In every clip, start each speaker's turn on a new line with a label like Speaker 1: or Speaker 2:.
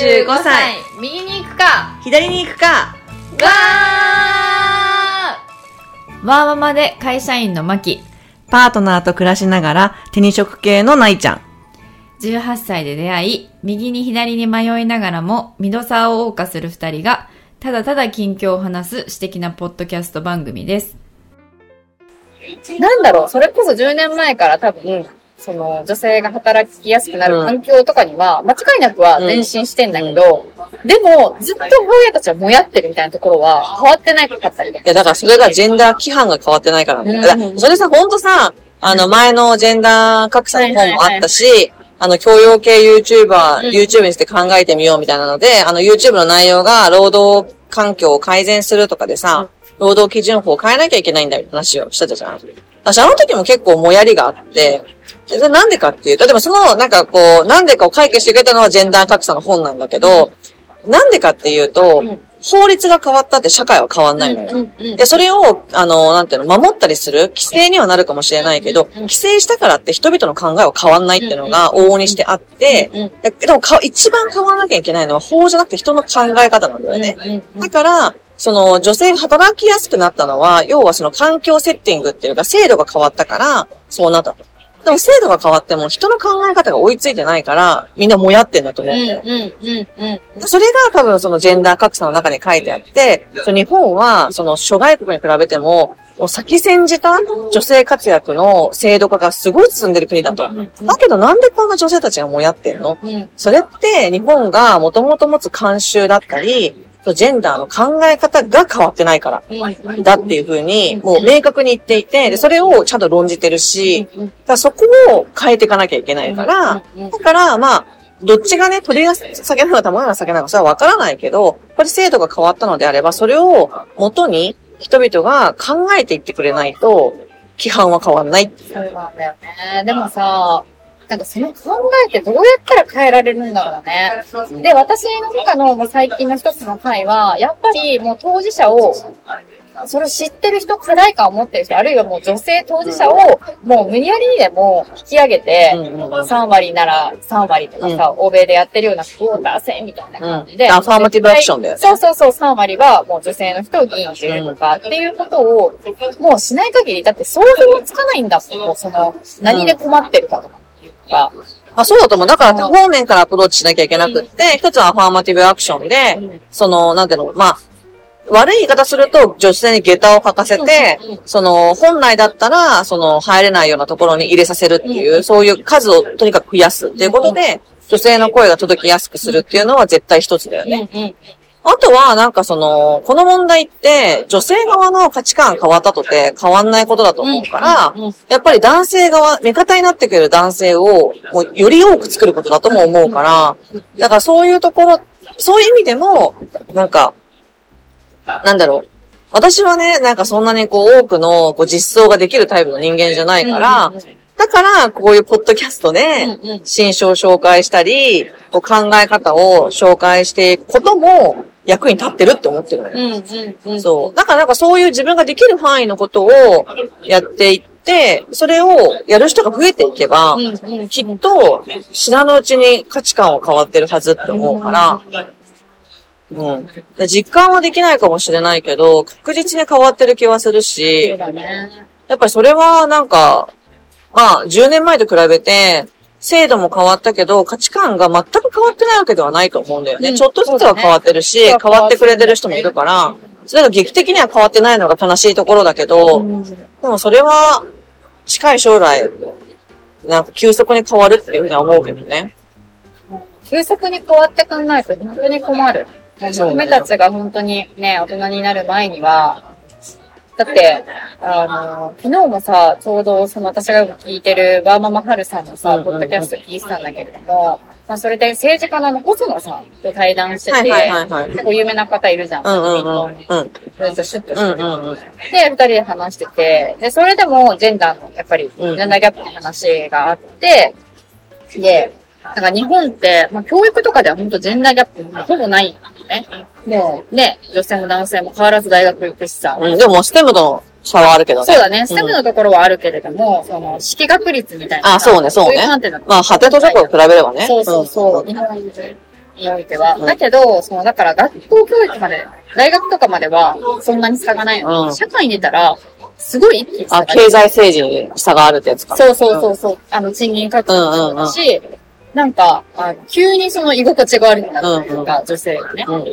Speaker 1: 35歳。
Speaker 2: 右に行くか
Speaker 1: 左に行くか
Speaker 2: わー
Speaker 3: ワーママで会社員のマキ。
Speaker 1: パートナーと暮らしながら手に職系のないちゃん。
Speaker 3: 18歳で出会い、右に左に迷いながらも、ミドサーを謳歌する二人が、ただただ近況を話す私的なポッドキャスト番組です。
Speaker 2: なんだろう、それこそ10年前から多分、その女性が働きやすくなる環境とかには、間違いなくは前進してんだけど、でも、ずっと親たちはもやってるみたいなところは変わってないかったり
Speaker 4: いや、だからそれがジェンダー規範が変わってないから。ね。
Speaker 2: うん。
Speaker 4: だからそれさ、ほんとさ、あの、前のジェンダー格差の本もあったし、あの、教養系 YouTuber、YouTube にして考えてみようみたいなので、あの、YouTube の内容が労働環境を改善するとかでさ、労働基準法を変えなきゃいけないんだよ話をしてたじゃん。私、あの時も結構もやりがあって、でなんでかっていうと、でもその、なんかこう、なんでかを解決してくれたのはジェンダー格差の本なんだけど、なんでかっていうと、法律が変わったって社会は変わんないのよ。で、それを、あの、なんていうの、守ったりする規制にはなるかもしれないけど、規制したからって人々の考えは変わんないっていうのが往々にしてあって、でもか一番変わらなきゃいけないのは法じゃなくて人の考え方なんだよね。だから、その女性が働きやすくなったのは、要はその環境セッティングっていうか制度が変わったから、そうなったと。でも制度が変わっても人の考え方が追いついてないから、みんなもやってんだと思うんだよ。
Speaker 2: うんうんうんうん
Speaker 4: それが多分そのジェンダー格差の中に書いてあって、日本はその諸外国に比べても、もう先先じた女性活躍の制度化がすごい進んでる国だと。だけどなんでこんな女性たちがもやってんの？
Speaker 2: うん
Speaker 4: それって日本がもともと持つ慣習だったり、ジェンダーの考え方が変わってないから。だっていうふうに、もう明確に言っていて、でそれをちゃんと論じてるし、だそこを変えていかなきゃいけないから、だから、まあ、どっちがね、鳥が酒なのか卵が酒なのか、それはわからないけど、これ制度が変わったのであれば、それを元に人々が考えていってくれないと、規範は変わんない。
Speaker 2: そうなんだよね。でもさ、なんかその考えってどうやったら変えられるんだろうね。で、私の中のもう最近の一つの回は、やっぱりもう当事者を、それを知ってる人、課題感を持ってる人、あるいはもう女性当事者を、もう無理やりにでも引き上げて、
Speaker 4: うんうんうん。
Speaker 2: 3割なら3割とかさ、欧米でやってるようなクォーター制みたいな感じで、
Speaker 4: うん。アファーマティブアクションだよね
Speaker 2: そうそうそう、3割はもう女性の人を議員に入れるとか、っていうことを、もうしない限り、だって想像もつかないんだもん、その、何で困ってるかとかか。
Speaker 4: あ、そうだと思う。だから多方面からアプローチしなきゃいけなくって、一つはアファーマティブアクションで、その、なんていうの、まあ、悪い言い方すると、女性に下駄を履かせてその、本来だったら、その、入れないようなところに入れさせるっていうう、そういう数をとにかく増やすっていうことで、女性の声が届きやすくするっていうのは絶対一つだよね。あとは、なんかその、この問題って、女性側の価値観変わったとて変わんないことだと思うからやっぱり男性側、味方になってくれる男性を、もうより多く作ることだとも思うから、だからそういうところ、そういう意味でも、なんか、なんだろう。私はね、なんかそんなにこう多くのこう実装ができるタイプの人間じゃないから、だから、こういうポッドキャストで新書を紹介したり、考え方を紹介していくことも役に立ってるって思ってるのよ。
Speaker 2: うんうんうん。
Speaker 4: そう。だからなんかそういう自分ができる範囲のことをやっていって、それをやる人が増えていけば、
Speaker 2: うんうん
Speaker 4: きっと知らぬうちに価値観は変わってるはずって思うから、うん。で実感はできないかもしれないけど、確実に変わってる気はする
Speaker 2: そ
Speaker 4: し。やっぱりそれはなんか、まあ、10年前と比べて、制度も変わったけど、価値観が全く変わってないわけではないと思うんだよね。
Speaker 2: うん
Speaker 4: ちょっとずつは変わってるし、
Speaker 2: ね
Speaker 4: 変わってくれてる人もいるから、それが劇的には変わってないのが悲しいところだけど、でもそれは、近い将来、なんか急速に変わるっていうふうには思うけどね。
Speaker 2: 急速に変わってかないと本当に困る。娘たちが本当にね、大人になる前には、だって、あの、昨日もさ、ちょうどその私が聞いてるバーママハルさんのさ、ポッドキャスト聞いてたんだけれども、まあそれで政治家のあの細野さんと対談してて、結構有名な方いるじゃん。
Speaker 4: うんうんうん。うん。
Speaker 2: それとシュッと
Speaker 4: う
Speaker 2: して
Speaker 4: うんうん。
Speaker 2: で、二人で話してて、で、それでもジェンダーの、やっぱり、ジ
Speaker 4: うん
Speaker 2: ェンダーギャップの話があって、で、なんか日本って、まあ教育とかでは本当ジェンダーギャップほぼないね。もうね、女性も男性も変わらず大学行くしさ。
Speaker 4: うん、でも、ステムとの差はあるけどね。
Speaker 2: そうだね、ステムのところはあるけれども、その、式学率みたいなさ。
Speaker 4: あそうねそうね
Speaker 2: いう観点だと
Speaker 4: まあ、果てとところ比べればね。
Speaker 2: そうそうそう。
Speaker 4: ん
Speaker 2: 日本においては。だけど、その、だから学校教育まで、大学とかまではそんなに差がないのに、
Speaker 4: うん
Speaker 2: 社会に出たら、すごい一気に差
Speaker 4: あ、
Speaker 2: が出る
Speaker 4: 経済政治に差があるってやつか。
Speaker 2: そうそうそうそう。あの、賃金格差もそうだし、なんか、あ急にその居心地が悪くなったというか、女性がね。
Speaker 4: うん。
Speaker 2: っ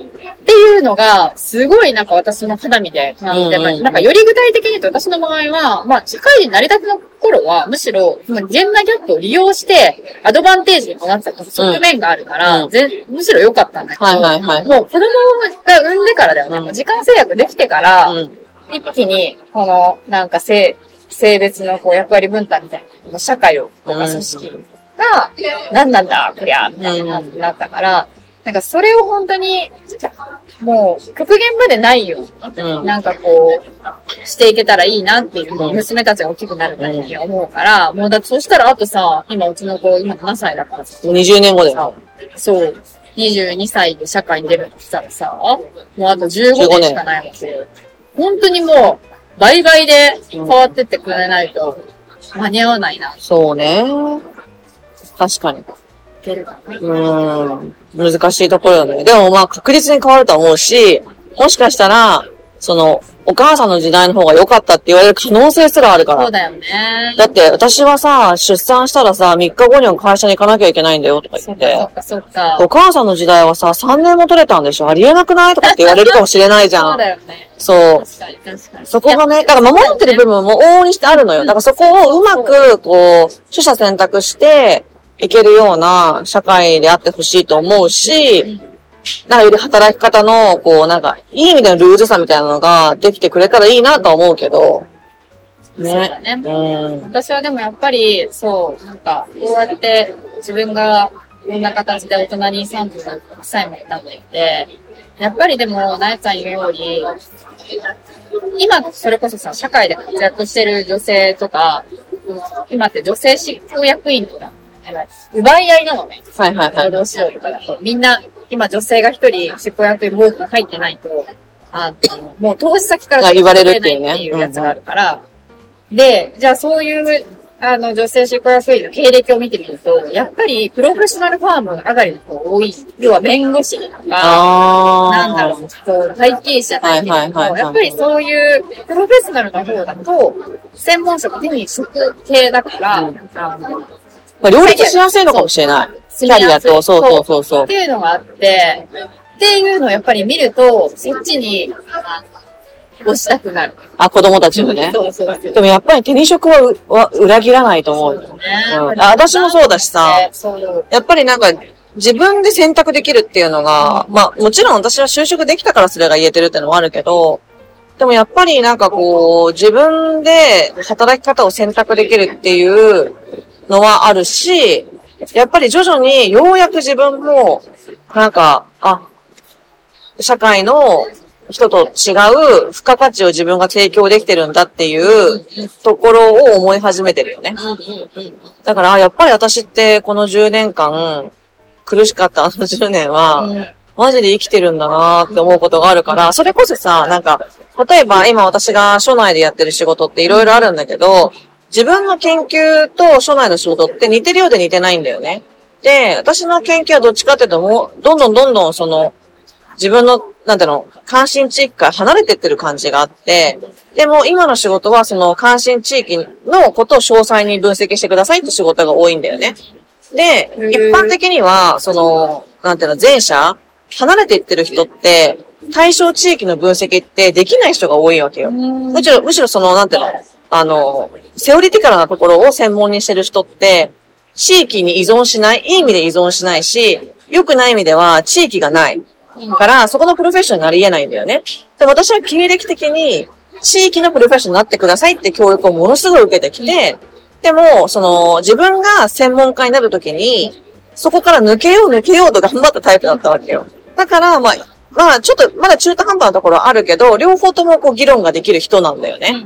Speaker 2: ていうのが、すごいなんか私の肌身で感じて、
Speaker 4: うんうんうん
Speaker 2: なんかより具体的に言うと私の場合は、まあ、社会人になりたての頃は、むしろ、ジェンダーギャップを利用して、アドバンテージになった側面があるから、
Speaker 4: うん
Speaker 2: ぜむしろ良かったんだけど、
Speaker 4: はいはいはい。
Speaker 2: もう子供が産んでからだよね。
Speaker 4: うん
Speaker 2: もう時間制約できてから、
Speaker 4: うん。
Speaker 2: 一気に、この、なんか性、性別のこう役割分担みたいな、社会を、とか組織が、何なんだ、こりゃ、みたいななったから、なんかそれを本当に、もう、極限までないよう
Speaker 4: ん
Speaker 2: なんかこう、していけたらいいなっていう、娘たちが大きくなるために思うから、もうだってそしたらあとさ、今うちの子、今7歳だからさ、
Speaker 4: 20年後だよ。
Speaker 2: そう。22歳で社会に出るとしたらさ、もうあと15年しかないわけよ。本当にもう、倍々で変わってってくれないと、間に合わないな。
Speaker 4: そうね。確かに。
Speaker 2: いけるかな
Speaker 4: うーん。難しいところよね。でもまあ確実に変わると思うし、もしかしたら、その、お母さんの時代の方が良かったって言われる可能性すらあるから。
Speaker 2: そうだよね。
Speaker 4: だって私はさ、出産したらさ、3日後には会社に行かなきゃいけないんだよとか
Speaker 2: そ
Speaker 4: 言っ、
Speaker 2: っかそってかそ
Speaker 4: お
Speaker 2: っか。
Speaker 4: 母さんの時代はさ、3年も取れたんでしょありえなくないとかって言われるかもしれないじゃ
Speaker 2: そうんだ。よね。
Speaker 4: そう。
Speaker 2: 確かに確かに。
Speaker 4: そこがね、だから守ってる部分も往々にしてあるのよ。だからそこをうまく、こう、取捨選択していけるような社会であってほしいと思うし、なんかより働き方の、こう、なんか、いい意味でのルーズさみたいなのができてくれたらいいなとは思うけど、
Speaker 2: そうだ
Speaker 4: ね。
Speaker 2: ね。
Speaker 4: うん。
Speaker 2: 私はでもやっぱり、そう、なんか、こうやって自分がこんな形で大人に36歳までなっていて、やっぱりでも、なやちゃん言うように、今、それこそさ、社会で活躍してる女性とか、今って女性執行役員とか、奪い合いなのね。
Speaker 4: はいはいはい。
Speaker 2: 労働市場とかだと。みんな、今女性が一人執行役員ボートに入ってないと、あの、もう投資先から
Speaker 4: あ言われるっていう
Speaker 2: やつがあるから、で、じゃあそういう、あの、女性執行役員の経歴を見てみると、やっぱりプロフェッショナルファーム上がりの方が多い。要は弁護士とか。なんだろう、そう会計士じゃないけど
Speaker 4: はいはいはいはい
Speaker 2: やっぱりそういうプロフェッショナルの方だと、専門職手に職系だから、あの、
Speaker 4: まあ、両立しやすいのかもしれない。キャリアと、そうそうそうそう
Speaker 2: っ。ていうのがあって、っていうのをやっぱり見ると、そっちに押したくなる。
Speaker 4: あ、子供たちもね。
Speaker 2: そうそうそう。
Speaker 4: でもやっぱり手に職はうは裏切らないと思うよ。
Speaker 2: ね
Speaker 4: うんあ私もそうだしさ。やっぱりなんか、自分で選択できるっていうのが、まあもちろん私は就職できたからそれが言えてるっていうのもあるけど、でもやっぱりなんかこう、自分で働き方を選択できるっていうのはあるし、やっぱり徐々にようやく自分も、なんか、あ、社会の人と違う付加価値を自分が提供できてるんだっていうところを思い始めてるよね。だから、やっぱり私ってこの10年間、苦しかったあの10年は、マジで生きてるんだなーって思うことがあるから、それこそさ、なんか、例えば今私が署内でやってる仕事っていろいろあるんだけど、自分の研究と署内の仕事って似てるようで似てないんだよね。で、私の研究はどっちかっていうともう、どんどんどんどんその、自分の、なんていうの、関心地域から離れてってる感じがあって、でも今の仕事はその関心地域のことを詳細に分析してくださいって仕事が多いんだよね。で、
Speaker 2: ー
Speaker 4: 一般的には、その、なんていうの、前者、離れていってる人って、対象地域の分析ってできない人が多いわけよ。むしろ、むしろその、なんていうの、あの、セオリティカルなところを専門にしてる人って、地域に依存しない、いい意味で依存しないし、良くない意味では地域がない。から、そこのプロフェッショナルになり得ないんだよね。で、私は経歴的に、地域のプロフェッショナルになってくださいって教育をものすごい受けてきて、でも、その、自分が専門家になるときに、そこから抜けよう抜けようと頑張ったタイプだったわけよ。だから、まあ、まあ、ちょっと、まだ中途半端なところあるけど、両方ともこう議論ができる人なんだよね。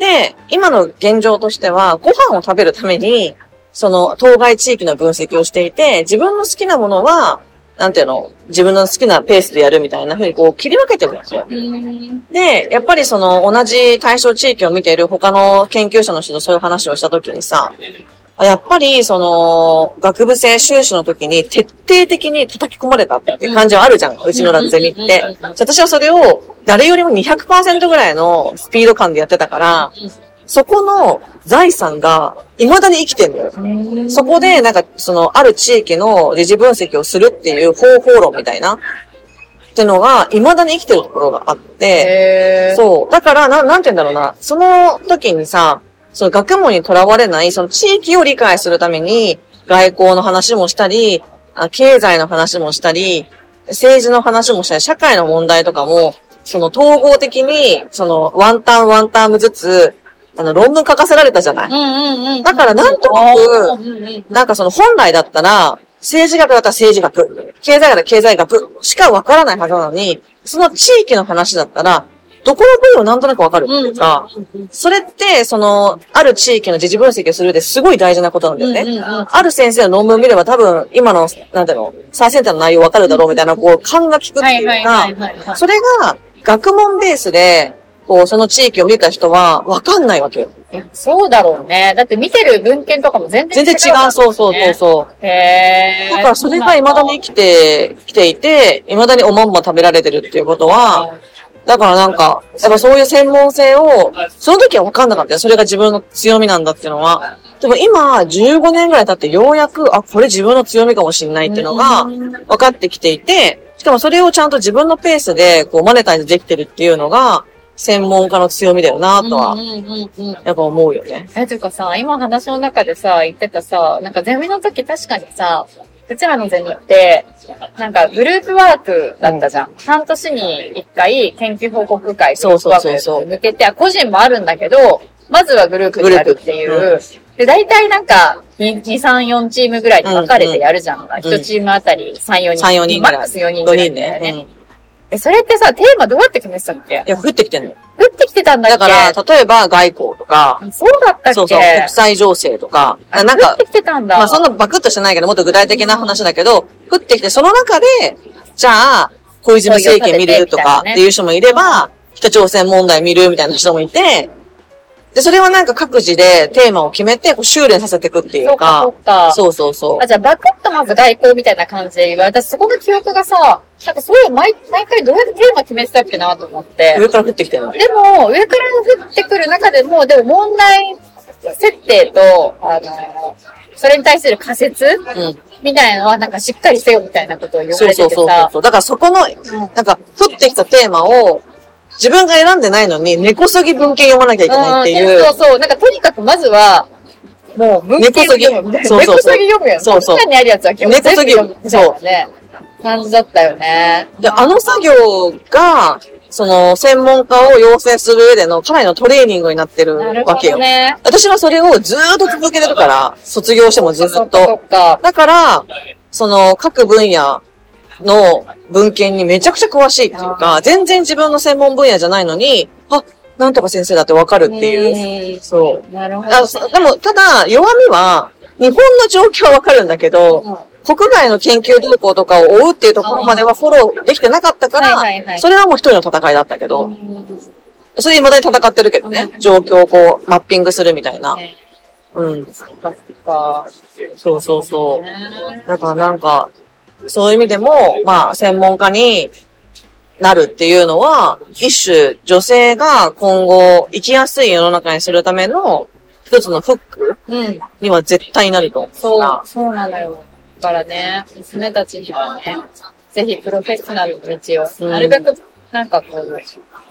Speaker 4: で、今の現状としては、ご飯を食べるために、その、当該地域の分析をしていて、自分の好きなものは、なんていうの、自分の好きなペースでやるみたいな風にこう切り分けてるんですよ。で、やっぱりその同じ対象地域を見ている他の研究者の人とそういう話をしたときにさ、あやっぱり、その、学部生修士の時に徹底的に叩き込まれたっていう感じはあるじゃん、うちのゼミって。私はそれを誰よりも200%ぐらいのスピード感でやってたから、そこの財産が未だに生きてるのよ。そこで、なんか、その、ある地域の理事分析をするっていう方法論みたいな、ってのが、未だに生きてるところがあって、そう。だから、ななんて言うんだろうな。その時にさ、その学問にとらわれない、その地域を理解するために、外交の話もしたり、あ経済の話もしたり、政治の話もしたり、社会の問題とかも、その統合的に、そのワンターンワンタームずつ、あの、論文書かせられたじゃない。
Speaker 2: うんうんうん。
Speaker 4: だからなんとなくなんかその本来だったら、政治学だったら政治学、経済学だったら経済学しかわからないはずなのに、その地域の話だったら、どこの部分をなんとなくわかるっていうか、それって、その、ある地域の時事分析をするですごい大事なことなんだよね。ある先生の論文を見れば多分、今の、なんていうの、最先端の内容わかるだろうみたいな、こう、勘が利くって
Speaker 2: はいうはい
Speaker 4: か。それが、学問ベースで、こう、その地域を見た人は、わかんないわけよ。
Speaker 2: そうだろうね。だって見てる文献とかも全然
Speaker 4: 全然違う、そうそうそうそう。
Speaker 2: へー
Speaker 4: だからそれが未だに生きてきていて、未だにおまんま食べられてるっていうことは、だからなんか、やっぱそういう専門性を、その時は分かんなかったよ。それが自分の強みなんだっていうのは。でも今、15年ぐらい経ってようやく、あ、これ自分の強みかもしれないっていうのが分かってきていて、しかもそれをちゃんと自分のペースで、こう、マネタイズできてるっていうのが、専門家の強みだよな、とは。やっぱ思うよね。
Speaker 2: え、というかさ、今話の中でさ、言ってたさ、なんかゼミの時確かにさ、うちらのゼミって、なんかグループワークだったじゃん。半年に一回研究報告会
Speaker 4: そうそうそうそう
Speaker 2: 向けて、あ個人もあるんだけど、まずはグループでやるっていう。で、大体なんか、2、2 3、4チームぐらいに分かれてやるじゃん。一1チームあたり3、4人。
Speaker 4: 3 4人
Speaker 2: マックス4人ぐ
Speaker 4: 5
Speaker 2: らい
Speaker 4: 人ね。うん。い
Speaker 2: え、それってさ、テーマどうやって決めてたっけ？
Speaker 4: や、降ってきてんの
Speaker 2: ってきてたんだっけ？
Speaker 4: だから、例えば外交とか、
Speaker 2: そうだったっけ？
Speaker 4: そうそう、国際情勢とか、なんか
Speaker 2: 降って、きてたんだ。
Speaker 4: まあそんなバクッとしてないけど、もっと具体的な話だけど、降ってきて、その中で、じゃあ、小泉政権見るとかっていう人もいれば、北朝鮮問題見るみたいな人もいて、で、それはなんか各自でテーマを決めて、こう修練させていくってい
Speaker 2: そううか、そ
Speaker 4: か
Speaker 2: う、か。
Speaker 4: そうそうそう
Speaker 2: あ、。じゃあ、バクッとまず外交みたいな感じで言われた。そこの記憶がさ、なんかそういう毎、毎回どうやってテーマ決めてたっけなと思って。
Speaker 4: 上から降ってきてるの。
Speaker 2: でも、上から降ってくる中でも、でも問題設定と、あの、それに対する仮説
Speaker 4: うん。
Speaker 2: みたいなのは、なんかしっかりせよみたいなことを言わ
Speaker 4: そう
Speaker 2: れててさ
Speaker 4: そうそうそう。。だからそこの、なんか、降ってきたテーマを、自分が選んでないのに、根こそぎ文献読まなきゃいけないっていう。
Speaker 2: うんそうそう。なんかとにかくまずは、もう文献読む。
Speaker 4: 根こそぎそうそうそう
Speaker 2: 根こそぎ読むよ。
Speaker 4: そうそう
Speaker 2: 中にあるやつは基本
Speaker 4: 根こそぎ
Speaker 2: 読むみたいなね。感じだったよね。
Speaker 4: で、あの作業が、その、専門家を養成する上でのかなりのトレーニングになってるわけよ。
Speaker 2: どね。
Speaker 4: 私はそれをずーっと続けてるから、卒業してもずっと。だから、その、各分野の文献にめちゃくちゃ詳しいっていうか、全然自分の専門分野じゃないのに、あ、なんとか先生だってわかるっていう。
Speaker 2: う
Speaker 4: そう。
Speaker 2: ん。なるほど。
Speaker 4: でも、ただ、弱みは、日本の状況はわかるんだけど、国外の研究動向とかを追うっていうところまではフォローできてなかったから、それはもう一人の戦いだったけど、それ未だに戦ってるけどね、状況をこう、マッピングするみたいな。うん。
Speaker 2: そ
Speaker 4: うそうそう。だからなんか、そういう意味でも、まあ、専門家になるっていうのは、一種、女性が今後生きやすい世の中にするための、一つのフック
Speaker 2: うん。
Speaker 4: には絶対なると思う。
Speaker 2: そう、そうなのよ。だからね、娘たちにはね、ぜひプロフェッショナルの道を、
Speaker 4: うん
Speaker 2: なるべく、なんかこう、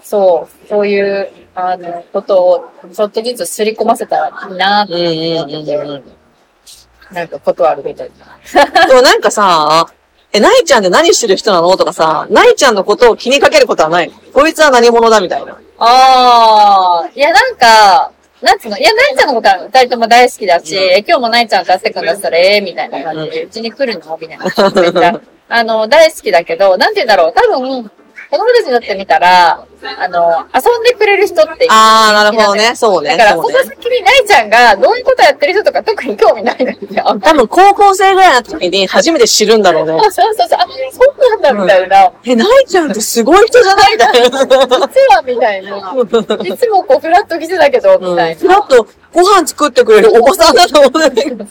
Speaker 2: そう、そういう、あの、ことを、ちょっとずつすり込ませたらいいなって
Speaker 4: うんうんうんうん。
Speaker 2: なんか断るみたいな。
Speaker 4: でもなんかさ、え、ないちゃんって何してる人なの？とかさ、ないちゃんのことを気にかけることはないの？こいつは何者だみたいな。
Speaker 2: ああ、いやなんか、なんつうの、いや、ないちゃんのことは二人とも大好きだし、え今日もないちゃんと会ってくんだったらええみたいな感じで、うちに来るの？みたいな。あの、大好きだけど、なんて言うんだろう、多分、子供たちにとってみたら、あの、遊んでくれる人って
Speaker 4: あー、なるほどね。そうね。
Speaker 2: だから、
Speaker 4: そうね。
Speaker 2: その先にないちゃんが、どういうことやってる人とか特に興味ないのよ。
Speaker 4: 多分高校生ぐらいの時に初めて知るんだろうね。
Speaker 2: あ、そうそうそう、あ、そうなんだ、みたいな。
Speaker 4: え、ないちゃんってすごい人じゃないみたいな。
Speaker 2: 実は、みたいな。いつもこう、フラッと来てたけど、みたい
Speaker 4: ふらっとご飯作ってくれるおばさんだと思うんだけど。
Speaker 2: な。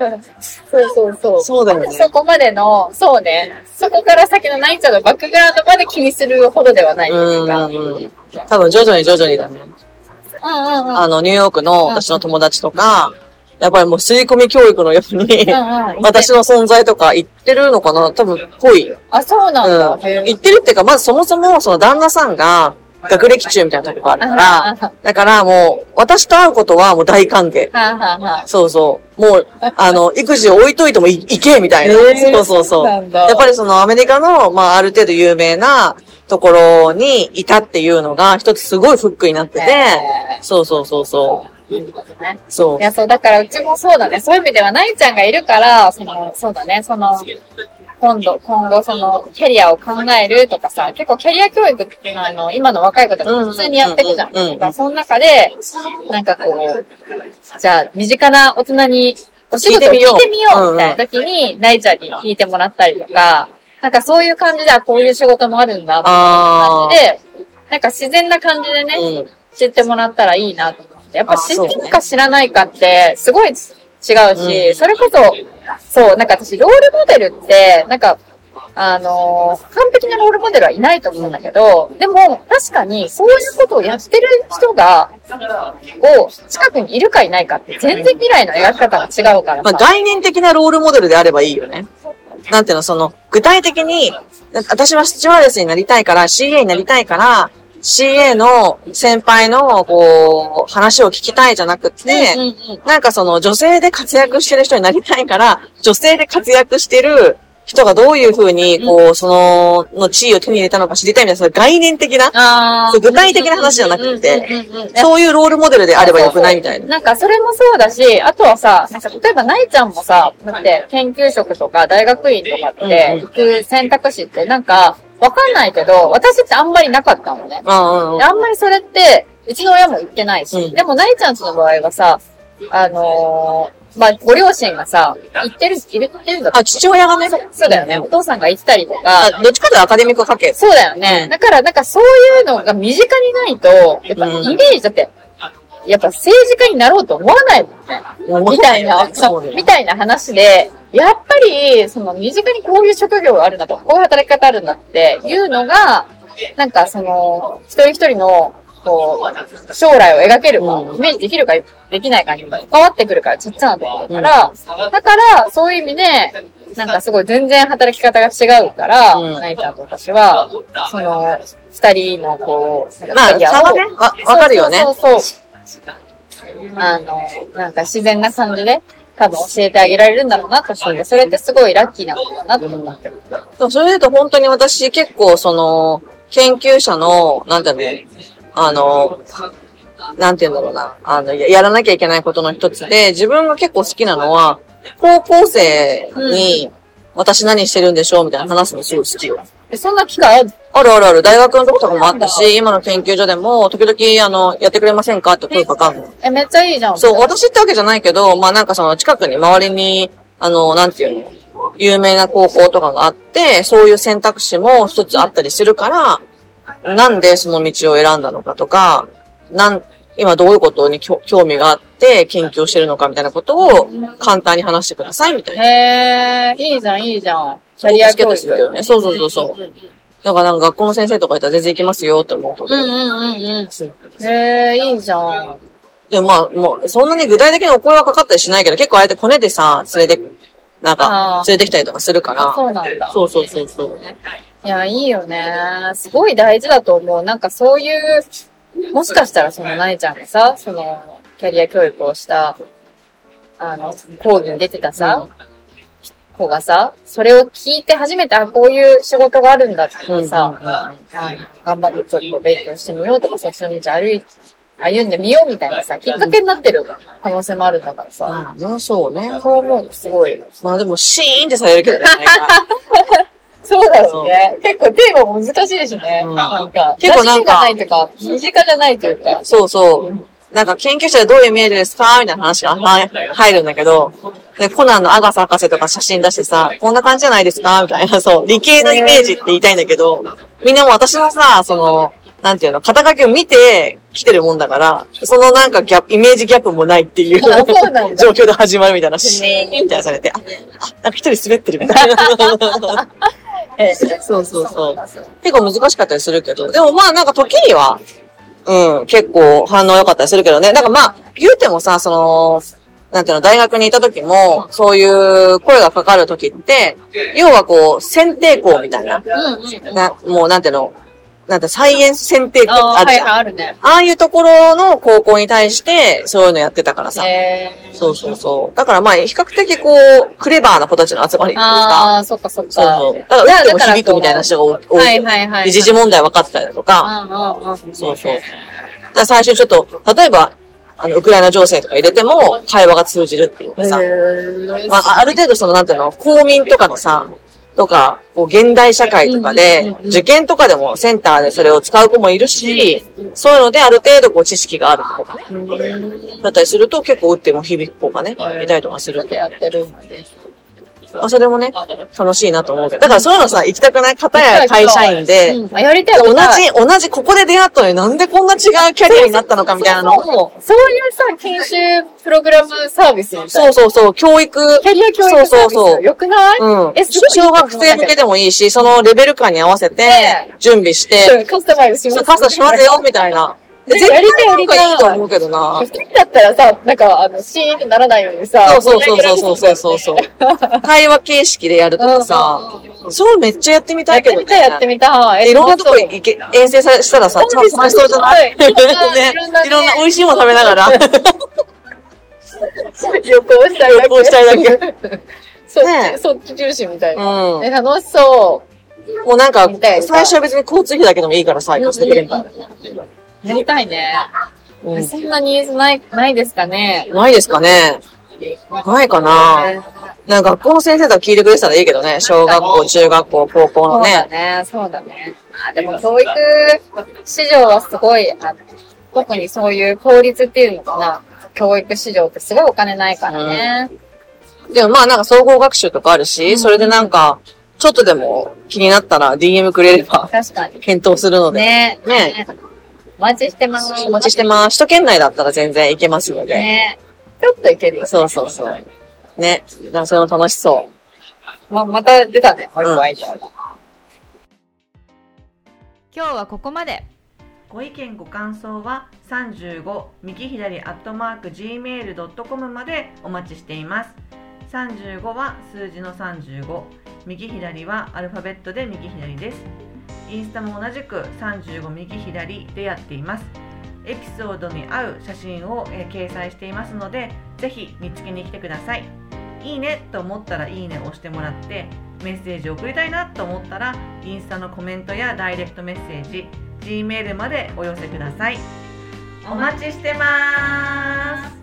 Speaker 2: そうそうそう。
Speaker 4: そうだよね
Speaker 2: そこまでの、そうね。そこから先のないちゃんのバックグラウンドまで気にするほどではないっていうか。うんうん
Speaker 4: うん。多分徐々に徐々にだね。
Speaker 2: うん。
Speaker 4: あの、ニューヨークの私の友達とか、やっぱりもう吸い込み教育のように、私の存在とか言ってるのかな？多分、ぽい。
Speaker 2: あ、そうなんだ。
Speaker 4: うん。言ってるっていうか、まずそもそも、その旦那さんが、学歴中みたいなとこがあるから、だからもう、私と会うことはもう大歓迎。そうそう。もう、あの、育児を置いといてもいいけ、みたいな。そうそうそう。やっぱりそのアメリカの、まあある程度有名なところにいたっていうのが、一つすごいフックになってて
Speaker 2: へ、
Speaker 4: そうそうそうそう。
Speaker 2: ね
Speaker 4: そう
Speaker 2: い。や、そう、だからうちもそうだね。そういう意味では、ないちゃんがいるから、その、そうだね、その、今度、今後、その、キャリアを考えるとかさ、結構キャリア教育っていうのは、あの、今の若い方が普通にやってるじゃん。
Speaker 4: うんうん
Speaker 2: その中で、なんかこう、じゃあ、身近な大人にお仕事を聞いてみようみたいな時に、ないちゃんに聞いてもらったりとか、なんかそういう感じで、あこういう仕事もあるんだ、みたいな
Speaker 4: あ
Speaker 2: 感じで、なんか自然な感じでね、
Speaker 4: ー。うん。
Speaker 2: 知ってもらったらいいなと思って。やっぱ知ってるか知らないかって、すごい違うし、
Speaker 4: うん
Speaker 2: それこそ、そう、なんか私、ロールモデルって、なんか、あのー完璧なロールモデルはいないと思うんだけど、でも、確かに、そういうことをやってる人が、を、近くにいるかいないかって、全然未来の描き方が違うから
Speaker 4: まあ
Speaker 2: さ。
Speaker 4: 概念的なロールモデルであればいいよね。なんていうの、その、具体的に、私はスチュワーデスになりたいから、CA になりたいから、CA の先輩の、こう、話を聞きたいじゃなくて、なんかその女性で活躍してる人になりたいから、女性で活躍してる人がどういうふうに、こう、その、の地位を手に入れたのか知りたいみたいな、そういう概念的な、具体的な話じゃなくてそういうロールモデルであればよくないみたいな。
Speaker 2: なんかそれもそうだし、あとはさ、なんか例えばないちゃんもさ、だって研究職とか大学院とかって行く選択肢ってなんかわかんないけど、私ってあんまりなかったのね。あんまりそれって、うちの親も言ってないし、
Speaker 4: うん。
Speaker 2: でもないちゃんちの場合はさ、あのーまあ、ご両親がさ、言ってる、言ってるんだ
Speaker 4: あ、父親がね？
Speaker 2: そうだよね。お父さんが言ってたりとか、
Speaker 4: あどっちかというとアカデミック家系。
Speaker 2: そうだよね。
Speaker 4: うん
Speaker 2: だから、なんかそういうのが身近にないと、やっぱ
Speaker 4: うん
Speaker 2: イメージだって、やっぱ政治家になろうと思わないもんね。みたいな、みたいな話で、やっぱり、その身近にこういう職業があるんだと、こういう働き方あるんだっていうのが、なんかその、一人一人の、こう、将来を描けるか、
Speaker 4: うん。
Speaker 2: イメージできるかできないかに関わってくるから、ちっちゃなところだから、だから、そういう意味で、なんかすごい全然働き方が違うから、
Speaker 4: うん。
Speaker 2: ナイちゃんと私は、その、二人のこう、
Speaker 4: まあ差はねわわかるよね。
Speaker 2: そうそうそう。あの、なんか自然な感じで、多分教えてあげられるんだろうなと思って、それってすごいラッキーなことだなと思って。る。
Speaker 4: それで言うと本当に私結構その、研究者の、なんていうの、あの、なんていうんだろうな、あの、ややらなきゃいけないことの一つで、自分が結構好きなのは、高校生に、私何してるんでしょうみたいな話すのすごい好きよ。
Speaker 2: え、そんな機会ある？
Speaker 4: あるあるある、大学の時とかもあったし、今の研究所でも、時々、あの、やってくれませんかって声かかるの。
Speaker 2: え、めっちゃいいじゃん。
Speaker 4: そう、私ってわけじゃないけど、まあなんかその近くに周りに、あの、なんていうの、有名な高校とかがあって、そういう選択肢も一つあったりするから、なんでその道を選んだのかとか、なん、今どういうことに興興味があって研究をしてるのかみたいなことを簡単に話してくださいみたいな。
Speaker 2: へえ、いいじゃん、いいじゃん。キャリア教
Speaker 4: 好きだよね。そうそうそうそう。だからなんか学校の先生とかいたら全然行きますよって思うと。
Speaker 2: うんうんうんうん。へえ、いいじゃん。
Speaker 4: でもまあ、もう、そんなに具体的にお声はかかったりしないけど、結構あえてコネでさ、連れて、なん
Speaker 2: あ
Speaker 4: か
Speaker 2: ー、
Speaker 4: 連れてきたりとかするから。
Speaker 2: そうなんだ。
Speaker 4: そうそうそうそう。
Speaker 2: いや、いいよね。すごい大事だと思う。なんかそういう、もしかしたらそのなえちゃんがさ、その、キャリア教育をした、あの、講義に出てたさ、子がさ、それを聞いて初めて、あ、こういう仕事があるんだってさ、あ頑張ってちょっと勉強してみようとか、そっちの道歩い、歩んでみようみたいなさ、きっかけになってる可能性もあるんだからさ、
Speaker 4: まあ、そうね。
Speaker 2: そう思うとすごい。
Speaker 4: まあでも、シーンってされるけどね。
Speaker 2: そうだよね。結構テーマ難しいしね。
Speaker 4: うん
Speaker 2: なんか、
Speaker 4: 結構なんか
Speaker 2: ないとか、身近じゃないというか。
Speaker 4: そうそう。なんか研究者でどういうイメージですかみたいな話がは入るんだけど、で、コナンのアガサ博士とか写真出してさ、こんな感じじゃないですかみたいな、そう、理系のイメージって言いたいんだけど、みんなも私のさ、その、なんていうの、肩書きを見て来てるもんだから、そのなんかギャップ、イメージギャップもないっていう状況で始まるみたいな、シーンみたいなされて、あ、あなんか一人滑ってるみたいな。
Speaker 2: え
Speaker 4: そうそうそう。結構難しかったりするけど、でもまあなんか時には、うん、結構反応良かったりするけどね。だからまあ、言うてもさ、その、なんていうの、大学にいた時も、そういう声がかかる時って、要はこう、選定校みたいな、
Speaker 2: うんうん。
Speaker 4: な、もうなんていうの、なんてサイエンス選定校
Speaker 2: ああ、はいはい、
Speaker 4: あるじゃん。
Speaker 2: あるね。
Speaker 4: ああいうところの高校に対して、そういうのやってたからさ。
Speaker 2: え
Speaker 4: そうそうそう。だからまあ、比較的こう、クレバーな子たちの集まりっていうか、
Speaker 2: ああ、そっかそっか。
Speaker 4: そうそう。だから、打っても響くみたいな人が多い。
Speaker 2: はいはいはい。
Speaker 4: で時事問題分かってたりだとか、
Speaker 2: うんうんうん。
Speaker 4: そうそう。だ最初ちょっと、例えば、あの、ウクライナ情勢とか入れても、会話が通じるっていうかさ、まあ、ある程度その、なんていうの、公民とかのさ、とか、こう、現代社会とかで、受験とかでもセンターでそれを使う子もいるし、そういうのである程度こう、知識がある子とかね、だったりすると結構打っても響く子がね、いたりとかするんで。
Speaker 2: やってるんで。
Speaker 4: あ、それもね、楽しいなと思うけど。だからそういうのさ、行きたくない？方や会社員で、
Speaker 2: うんあやりたい
Speaker 4: 同じ、同じ、ここで出会ったのになんでこんな違うキャリアになったのかみたいなのも、
Speaker 2: そういうさ、研修プログラムサービスみたいな。
Speaker 4: そうそうそう、教育、
Speaker 2: キャリア教育サービス。
Speaker 4: そうそうそう
Speaker 2: よくない？
Speaker 4: うん。
Speaker 2: えすごい
Speaker 4: 小学生向けでもいいし、そのレベル感に合わせて
Speaker 2: ね、
Speaker 4: 準備して、
Speaker 2: カスタマイズします。
Speaker 4: カスタしますよ、みたいな。
Speaker 2: ね
Speaker 4: 絶対
Speaker 2: やりたいやりたい
Speaker 4: いいと思うけどな
Speaker 2: 二。人だったらさ、なんか、あの、シーンってならないようにさ。
Speaker 4: そうそうそうそうそうそう。会話形式でやるとかさ、そうめっちゃやってみたいけど
Speaker 2: やってみたい、やって
Speaker 4: ね。
Speaker 2: みたい。
Speaker 4: いろんなとこ行け、遠征さしたらさ、ちゃんと楽しそうじゃない？ね
Speaker 2: いろんな
Speaker 4: 美味しいもの食べながら。
Speaker 2: 旅行したいだけ。
Speaker 4: 旅行したいだ
Speaker 2: け。そっ
Speaker 4: ね
Speaker 2: ち、そっち重視みたいな。
Speaker 4: うん。
Speaker 2: え、楽しそ
Speaker 4: もうなんか、最初は別に交通費だけでもいいからさ、行かせてくれんから。
Speaker 2: う。やりたいね。
Speaker 4: うん
Speaker 2: そんなニーズない、ないですかね。
Speaker 4: ないですかねないかななんか学校の先生とか聞いてくれてたらいいけどね。小学校、中学校、高校の
Speaker 2: そうだ
Speaker 4: ね。
Speaker 2: ね、そうだね。あでも教育市場はすごい、あ特にそういう公立っていうのかな。教育市場ってすごいお金ないからね。
Speaker 4: でもまあなんか総合学習とかあるし、それでなんか、ちょっとでも気になったら DM くれれば
Speaker 2: 確かに。
Speaker 4: 検討するので。
Speaker 2: ね
Speaker 4: ね
Speaker 2: お待ちしてます。
Speaker 4: お待ちしてます。首都圏内だったら全然行けますので。
Speaker 2: ねちょっといけるよ。
Speaker 4: そうそうそう。ね。だからそれも楽しそう。
Speaker 2: ま、また出たね。もう一個アイデアが
Speaker 3: 今日はここまで。
Speaker 1: ご意見ご感想は35右左アットマーク gmail.com までお待ちしています35は数字の35右左はアルファベットで右左ですインスタも同じく35右左でやっています。エピソードに合う写真を、えー掲載していますのでぜひ見つけに来てください。いいねと思ったらいいねを押してもらってメッセージを送りたいなと思ったらインスタのコメントやダイレクトメッセージ G メールまでお寄せください。お待ちしてます。